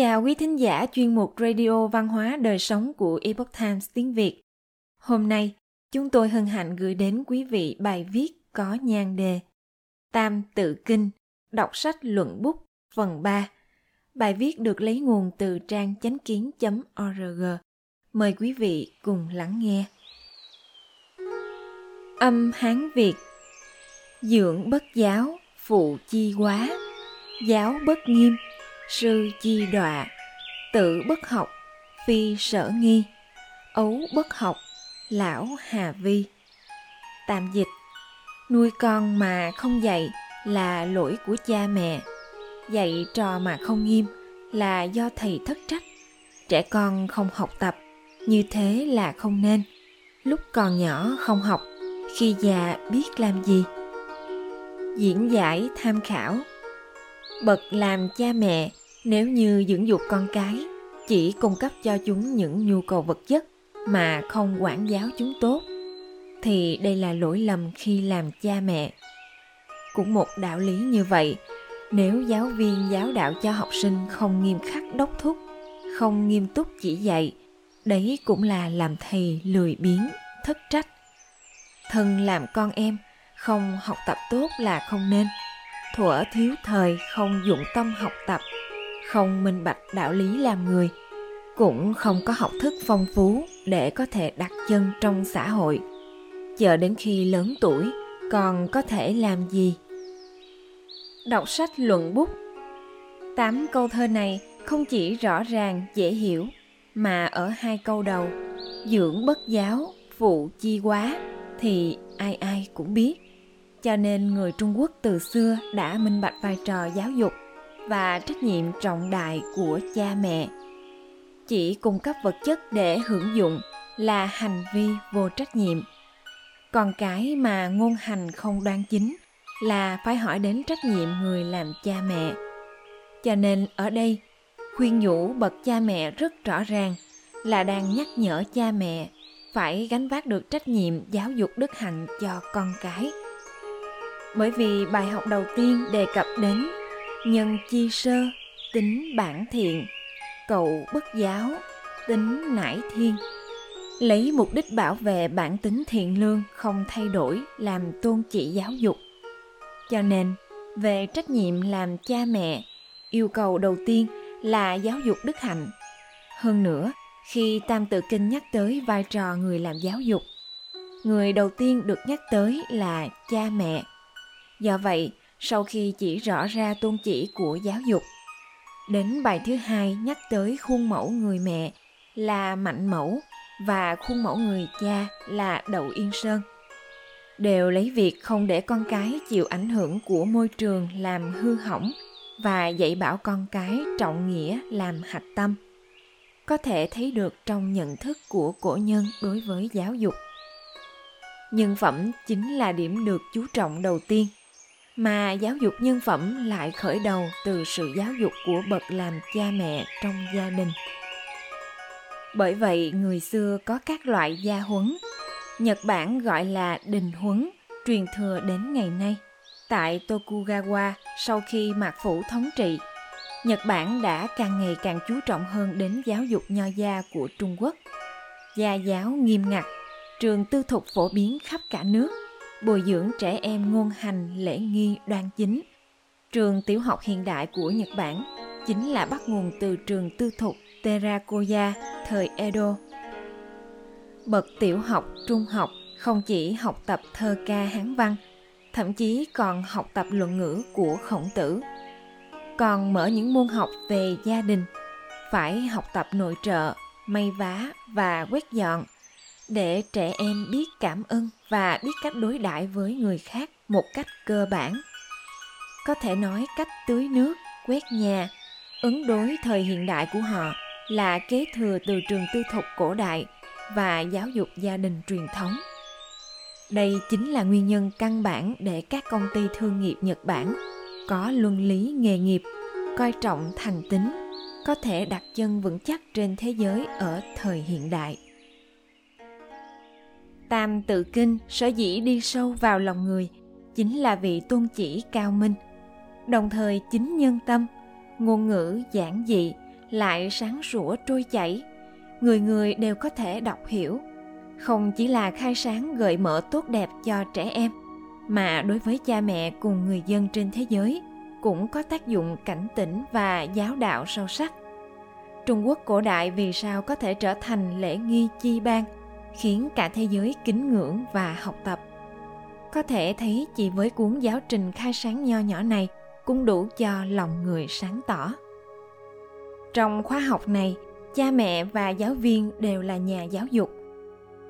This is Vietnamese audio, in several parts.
chào quý thính giả chuyên mục Radio Văn hóa Đời Sống của Epoch Times tiếng Việt. Hôm nay, chúng tôi hân hạnh gửi đến quý vị bài viết có nhan đề Tam Tự Kinh, đọc sách luận bút phần 3. Bài viết được lấy nguồn từ trang chánh kiến.org. Mời quý vị cùng lắng nghe. Âm Hán Việt Dưỡng bất giáo, phụ chi quá, giáo bất nghiêm – sư chi đọa, tự bất học, phi sở nghi, ấu bất học, lão hà vi. Tạm dịch, nuôi con mà không dạy là lỗi của cha mẹ, dạy trò mà không nghiêm là do thầy thất trách. Trẻ con không học tập, như thế là không nên. Lúc còn nhỏ không học, khi già biết làm gì? Diễn giải tham khảo. Bậc làm cha mẹ nếu như dưỡng dục con cái chỉ cung cấp cho chúng những nhu cầu vật chất mà không quản giáo chúng tốt, thì đây là lỗi lầm khi làm cha mẹ. Cũng một đạo lý như vậy, nếu giáo viên giáo đạo cho học sinh không nghiêm khắc đốc thúc, không nghiêm túc chỉ dạy, đấy cũng là làm thầy lười biếng, thất trách. Thân làm con em, không học tập tốt là không nên. Thuở thiếu thời không dụng tâm học tập không minh bạch đạo lý làm người, cũng không có học thức phong phú để có thể đặt chân trong xã hội. Chờ đến khi lớn tuổi, còn có thể làm gì? Đọc sách luận bút. Tám câu thơ này không chỉ rõ ràng, dễ hiểu, mà ở hai câu đầu, dưỡng bất giáo, phụ chi quá, thì ai ai cũng biết. Cho nên người trung quốc từ xưa đã minh bạch vai trò giáo dục và trách nhiệm trọng đại của cha mẹ. Chỉ cung cấp vật chất để hưởng dụng là hành vi vô trách nhiệm. Còn cái mà ngôn hành không đoan chính là phải hỏi đến trách nhiệm người làm cha mẹ. Cho nên ở đây, khuyên nhủ bậc cha mẹ rất rõ ràng là đang nhắc nhở cha mẹ phải gánh vác được trách nhiệm giáo dục đức hạnh cho con cái. Bởi vì bài học đầu tiên đề cập đến nhân chi sơ, tính bản thiện. Cậu bất giáo, tính nải thiên. Lấy mục đích bảo vệ bản tính thiện lương không thay đổi, làm tôn chỉ giáo dục. Cho nên, về trách nhiệm làm cha mẹ, yêu cầu đầu tiên là giáo dục đức hạnh. Hơn nữa, khi tam tự kinh nhắc tới vai trò người làm giáo dục, người đầu tiên được nhắc tới là cha mẹ. Do vậy sau khi chỉ rõ ra tôn chỉ của giáo dục. Đến bài thứ hai nhắc tới khuôn mẫu người mẹ là mạnh mẫu và khuôn mẫu người cha là đậu yên sơn. Đều lấy việc không để con cái chịu ảnh hưởng của môi trường làm hư hỏng và dạy bảo con cái trọng nghĩa làm hạch tâm. Có thể thấy được trong nhận thức của cổ nhân đối với giáo dục. Nhân phẩm chính là điểm được chú trọng đầu tiên – mà giáo dục nhân phẩm lại khởi đầu từ sự giáo dục của bậc làm cha mẹ trong gia đình. Bởi vậy, người xưa có các loại gia huấn. Nhật bản gọi là đình huấn, truyền thừa đến ngày nay. Tại tokugawa, sau khi mạc phủ thống trị, nhật bản đã càng ngày càng chú trọng hơn đến giáo dục nho gia của trung quốc. Gia giáo nghiêm ngặt, trường tư thục phổ biến khắp cả nước bồi dưỡng trẻ em ngôn hành lễ nghi đoan chính. Trường tiểu học hiện đại của Nhật Bản chính là bắt nguồn từ trường tư thục Terakoya thời Edo. Bậc tiểu học, trung học không chỉ học tập thơ ca hán văn, thậm chí còn học tập luận ngữ của khổng tử. Còn mở những môn học về gia đình, phải học tập nội trợ, may vá và quét dọn để trẻ em biết cảm ơn và biết cách đối đãi với người khác một cách cơ bản. Có thể nói cách tưới nước, quét nhà, ứng đối thời hiện đại của họ là kế thừa từ trường tư thục cổ đại và giáo dục gia đình truyền thống. Đây chính là nguyên nhân căn bản để các công ty thương nghiệp nhật bản có luân lý nghề nghiệp, coi trọng thành tính có thể đặt chân vững chắc trên thế giới ở thời hiện đại. Tam tự kinh sở dĩ đi sâu vào lòng người chính là vị tôn chỉ cao minh, đồng thời chính nhân tâm, ngôn ngữ giản dị lại sáng sủa trôi chảy. Người người đều có thể đọc hiểu. Không chỉ là khai sáng gợi mở tốt đẹp cho trẻ em mà đối với cha mẹ cùng người dân trên thế giới cũng có tác dụng cảnh tỉnh và giáo đạo sâu sắc. Trung quốc cổ đại vì sao có thể trở thành lễ nghi chi bang? Khiến cả thế giới kính ngưỡng và học tập. Có thể thấy chỉ với cuốn giáo trình khai sáng nho nhỏ này cũng đủ cho lòng người sáng tỏ. Trong khóa học này, cha mẹ và giáo viên đều là nhà giáo dục.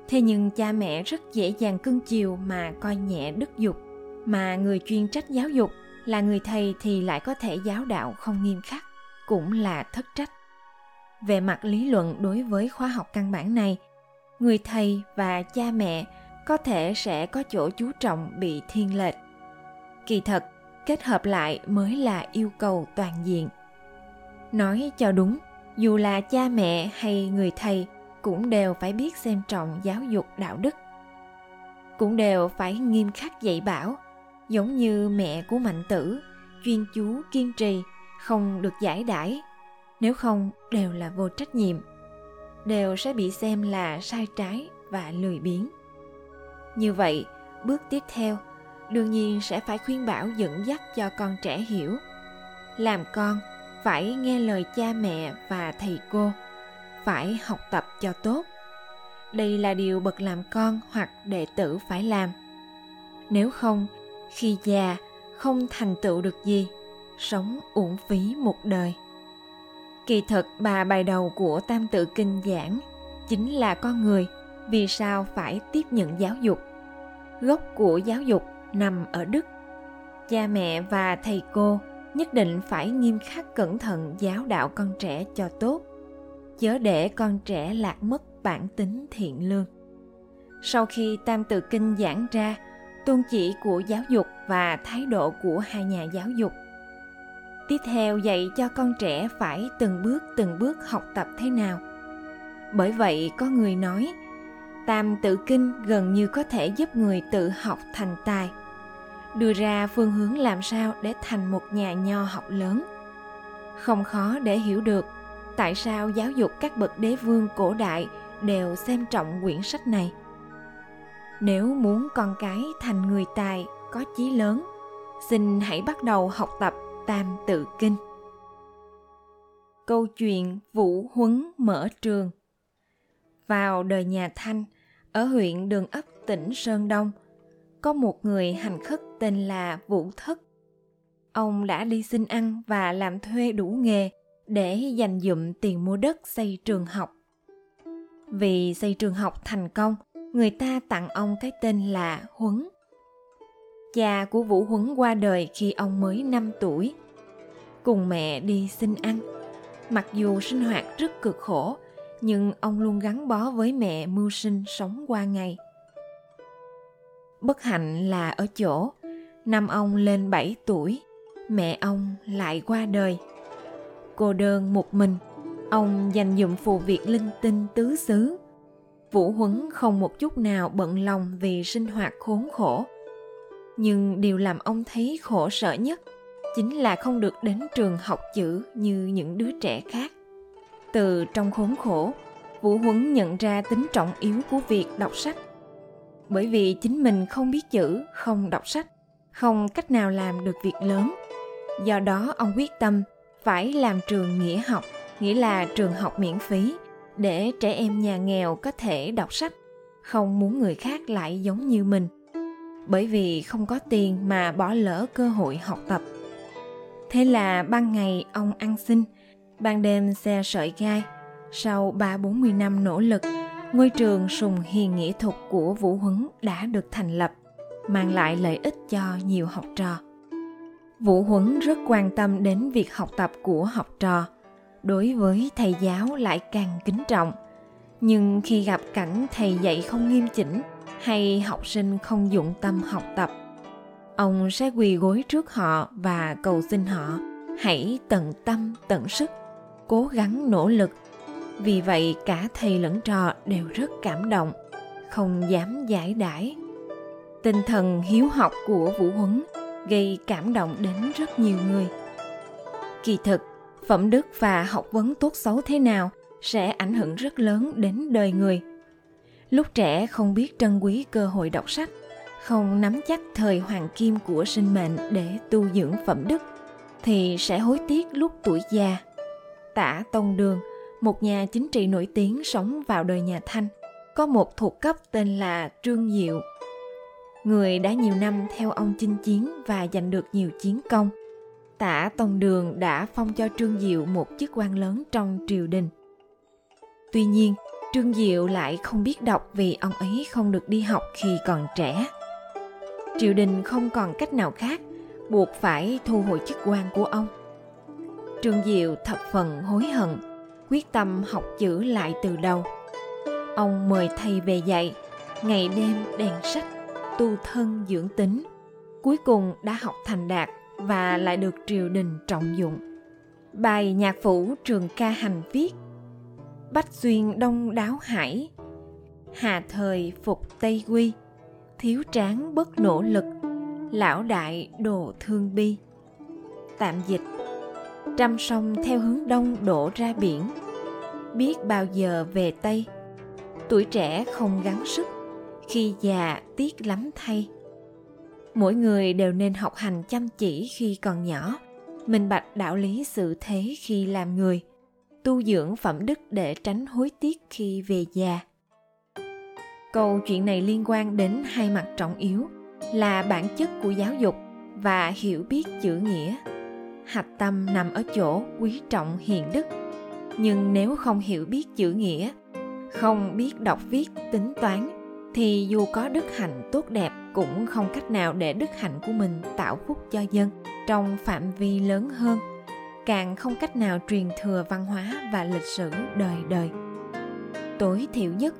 Thế nhưng cha mẹ rất dễ dàng cưng chiều mà coi nhẹ đức dục, mà người chuyên trách giáo dục là người thầy thì lại có thể giáo đạo không nghiêm khắc, cũng là thất trách. Về mặt lý luận đối với khóa học căn bản này người thầy và cha mẹ có thể sẽ có chỗ chú trọng bị thiên lệch. Kỳ thật, kết hợp lại mới là yêu cầu toàn diện. Nói cho đúng, dù là cha mẹ hay người thầy cũng đều phải biết xem trọng giáo dục đạo đức. Cũng đều phải nghiêm khắc dạy bảo, giống như mẹ của mạnh tử, chuyên chú kiên trì, không được giải đãi, nếu không đều là vô trách nhiệm đều sẽ bị xem là sai trái và lười biếng. Như vậy, bước tiếp theo, đương nhiên sẽ phải khuyên bảo dẫn dắt cho con trẻ hiểu. Làm con, phải nghe lời cha mẹ và thầy cô, phải học tập cho tốt. Đây là điều bậc làm con hoặc đệ tử phải làm. Nếu không, khi già, không thành tựu được gì, sống uổng phí một đời kỳ thực bà bài đầu của tam tự kinh giảng chính là con người vì sao phải tiếp nhận giáo dục. Gốc của giáo dục nằm ở đức. Cha mẹ và thầy cô nhất định phải nghiêm khắc cẩn thận giáo đạo con trẻ cho tốt, chớ để con trẻ lạc mất bản tính thiện lương. Sau khi tam tự kinh giảng ra, tôn chỉ của giáo dục và thái độ của hai nhà giáo dục tiếp theo dạy cho con trẻ phải từng bước từng bước học tập thế nào. Bởi vậy, có người nói, tam tự kinh gần như có thể giúp người tự học thành tài. Đưa ra phương hướng làm sao để thành một nhà nho học lớn? Không khó để hiểu được tại sao giáo dục các bậc đế vương cổ đại đều xem trọng quyển sách này. Nếu muốn con cái thành người tài có chí lớn, xin hãy bắt đầu học tập tam tự kinh. Câu chuyện vũ huấn mở trường. Vào đời nhà thanh, ở huyện đường ấp, tỉnh sơn đông, có một người hành khất tên là vũ thất. Ông đã đi xin ăn và làm thuê đủ nghề để dành dụm tiền mua đất xây trường học. Vì xây trường học thành công, người ta tặng ông cái tên là huấn cha của vũ huấn qua đời khi ông mới 5 tuổi. Cùng mẹ đi xin ăn. Mặc dù sinh hoạt rất cực khổ, nhưng ông luôn gắn bó với mẹ mưu sinh sống qua ngày. Bất hạnh là ở chỗ, năm ông lên 7 tuổi, mẹ ông lại qua đời. Cô đơn một mình, ông dành dụm phù việc linh tinh tứ xứ. Vũ huấn không một chút nào bận lòng vì sinh hoạt khốn khổ nhưng điều làm ông thấy khổ sở nhất chính là không được đến trường học chữ như những đứa trẻ khác. Từ trong khốn khổ, vũ huấn nhận ra tính trọng yếu của việc đọc sách. Bởi vì chính mình không biết chữ, không đọc sách, không cách nào làm được việc lớn. Do đó ông quyết tâm phải làm trường nghĩa học, nghĩa là trường học miễn phí, để trẻ em nhà nghèo có thể đọc sách, không muốn người khác lại giống như mình bởi vì không có tiền mà bỏ lỡ cơ hội học tập. Thế là ban ngày ông ăn xin, ban đêm xe sợi gai. Sau ba bốn mươi năm nỗ lực, ngôi trường sùng hiền nghĩa thuật của vũ huấn đã được thành lập, mang lại lợi ích cho nhiều học trò. Vũ huấn rất quan tâm đến việc học tập của học trò, đối với thầy giáo lại càng kính trọng. Nhưng khi gặp cảnh thầy dạy không nghiêm chỉnh hay học sinh không dụng tâm học tập? Ông sẽ quỳ gối trước họ và cầu xin họ, hãy tận tâm, tận sức, cố gắng nỗ lực. Vì vậy, cả thầy lẫn trò đều rất cảm động, không dám giải đãi. Tinh thần hiếu học của vũ huấn gây cảm động đến rất nhiều người. Kỳ thực, phẩm đức và học vấn tốt xấu thế nào sẽ ảnh hưởng rất lớn đến đời người lúc trẻ không biết trân quý cơ hội đọc sách, không nắm chắc thời hoàng kim của sinh mệnh để tu dưỡng phẩm đức, thì sẽ hối tiếc lúc tuổi già. Tả tông đường, một nhà chính trị nổi tiếng sống vào đời nhà thanh, có một thuộc cấp tên là trương diệu. Người đã nhiều năm theo ông chinh chiến và giành được nhiều chiến công. Tả tông đường đã phong cho trương diệu một chức quan lớn trong triều đình. Tuy nhiên trương diệu lại không biết đọc vì ông ấy không được đi học khi còn trẻ. Triều đình không còn cách nào khác, buộc phải thu hồi chức quan của ông. Trương diệu thập phần hối hận, quyết tâm học chữ lại từ đầu. Ông mời thầy về dạy, ngày đêm đèn sách, tu thân dưỡng tính. Cuối cùng đã học thành đạt và lại được triều đình trọng dụng. Bài nhạc phủ trường ca hành viết bách duyên đông đáo hải. Hà thời phục tây quy. Thiếu tráng bất nỗ lực. Lão đại đồ thương bi. Tạm dịch. Trăm sông theo hướng đông đổ ra biển. Biết bao giờ về tây. Tuổi trẻ không gắng sức. Khi già tiếc lắm thay. Mỗi người đều nên học hành chăm chỉ khi còn nhỏ. Minh bạch đạo lý sự thế khi làm người tu dưỡng phẩm đức để tránh hối tiếc khi về già. Câu chuyện này liên quan đến hai mặt trọng yếu, là bản chất của giáo dục và hiểu biết chữ nghĩa. Hạch tâm nằm ở chỗ quý trọng hiền đức. Nhưng nếu không hiểu biết chữ nghĩa, không biết đọc viết tính toán, thì dù có đức hạnh tốt đẹp cũng không cách nào để đức hạnh của mình tạo phúc cho dân trong phạm vi lớn hơn càng không cách nào truyền thừa văn hóa và lịch sử đời đời. Tối thiểu nhất,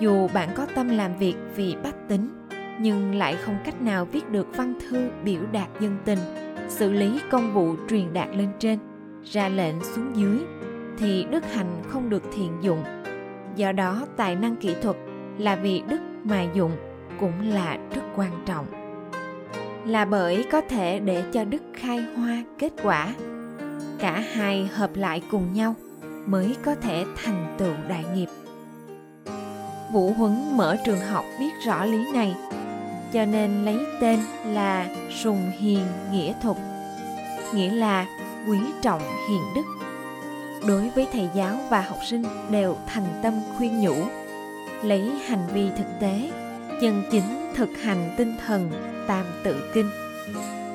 dù bạn có tâm làm việc vì bách tính, nhưng lại không cách nào viết được văn thư biểu đạt dân tình, xử lý công vụ truyền đạt lên trên, ra lệnh xuống dưới, thì đức hạnh không được thiện dụng. Do đó, tài năng kỹ thuật là vì đức mà dụng cũng là rất quan trọng. Là bởi có thể để cho đức khai hoa kết quả cả hai hợp lại cùng nhau mới có thể thành tựu đại nghiệp. Vũ huấn mở trường học biết rõ lý này, cho nên lấy tên là sùng hiền nghĩa thục, nghĩa là quý trọng hiền đức. Đối với thầy giáo và học sinh đều thành tâm khuyên nhủ, lấy hành vi thực tế, chân chính thực hành tinh thần tam tự kinh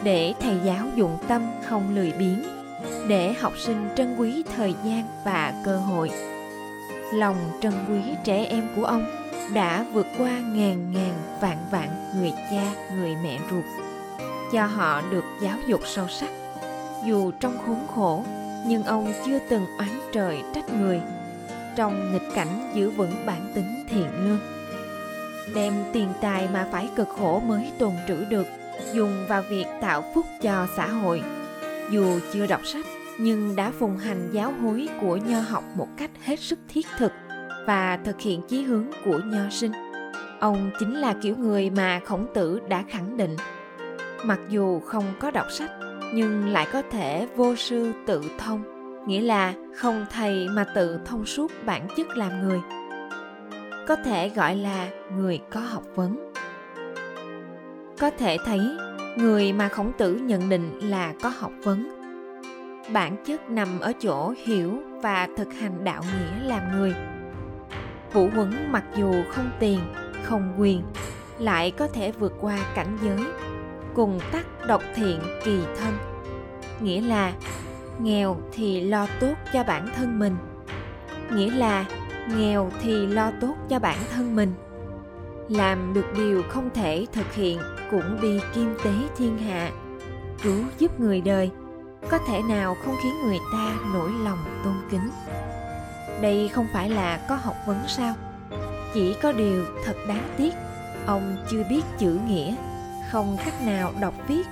để thầy giáo dụng tâm không lười biếng để học sinh trân quý thời gian và cơ hội. Lòng trân quý trẻ em của ông đã vượt qua ngàn ngàn vạn vạn người cha, người mẹ ruột. Cho họ được giáo dục sâu sắc. Dù trong khốn khổ, nhưng ông chưa từng oán trời trách người. Trong nghịch cảnh giữ vững bản tính thiện lương. Đem tiền tài mà phải cực khổ mới tồn trữ được, dùng vào việc tạo phúc cho xã hội dù chưa đọc sách, nhưng đã phụng hành giáo hối của nho học một cách hết sức thiết thực và thực hiện chí hướng của nho sinh. Ông chính là kiểu người mà khổng tử đã khẳng định. Mặc dù không có đọc sách, nhưng lại có thể vô sư tự thông, nghĩa là không thầy mà tự thông suốt bản chất làm người. Có thể gọi là người có học vấn. Có thể thấy người mà khổng tử nhận định là có học vấn. Bản chất nằm ở chỗ hiểu và thực hành đạo nghĩa làm người. Vũ huấn mặc dù không tiền, không quyền, lại có thể vượt qua cảnh giới, cùng tắc độc thiện kỳ thân. Nghĩa là, nghèo thì lo tốt cho bản thân mình. Nghĩa là, nghèo thì lo tốt cho bản thân mình. Làm được điều không thể thực hiện cũng đi kim tế thiên hạ. Cứu giúp người đời, có thể nào không khiến người ta nổi lòng tôn kính? Đây không phải là có học vấn sao? Chỉ có điều thật đáng tiếc, ông chưa biết chữ nghĩa, không cách nào đọc viết,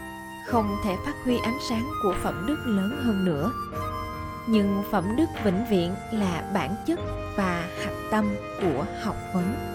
không thể phát huy ánh sáng của phẩm đức lớn hơn nữa. Nhưng phẩm đức vĩnh viễn là bản chất và hạch tâm của học vấn.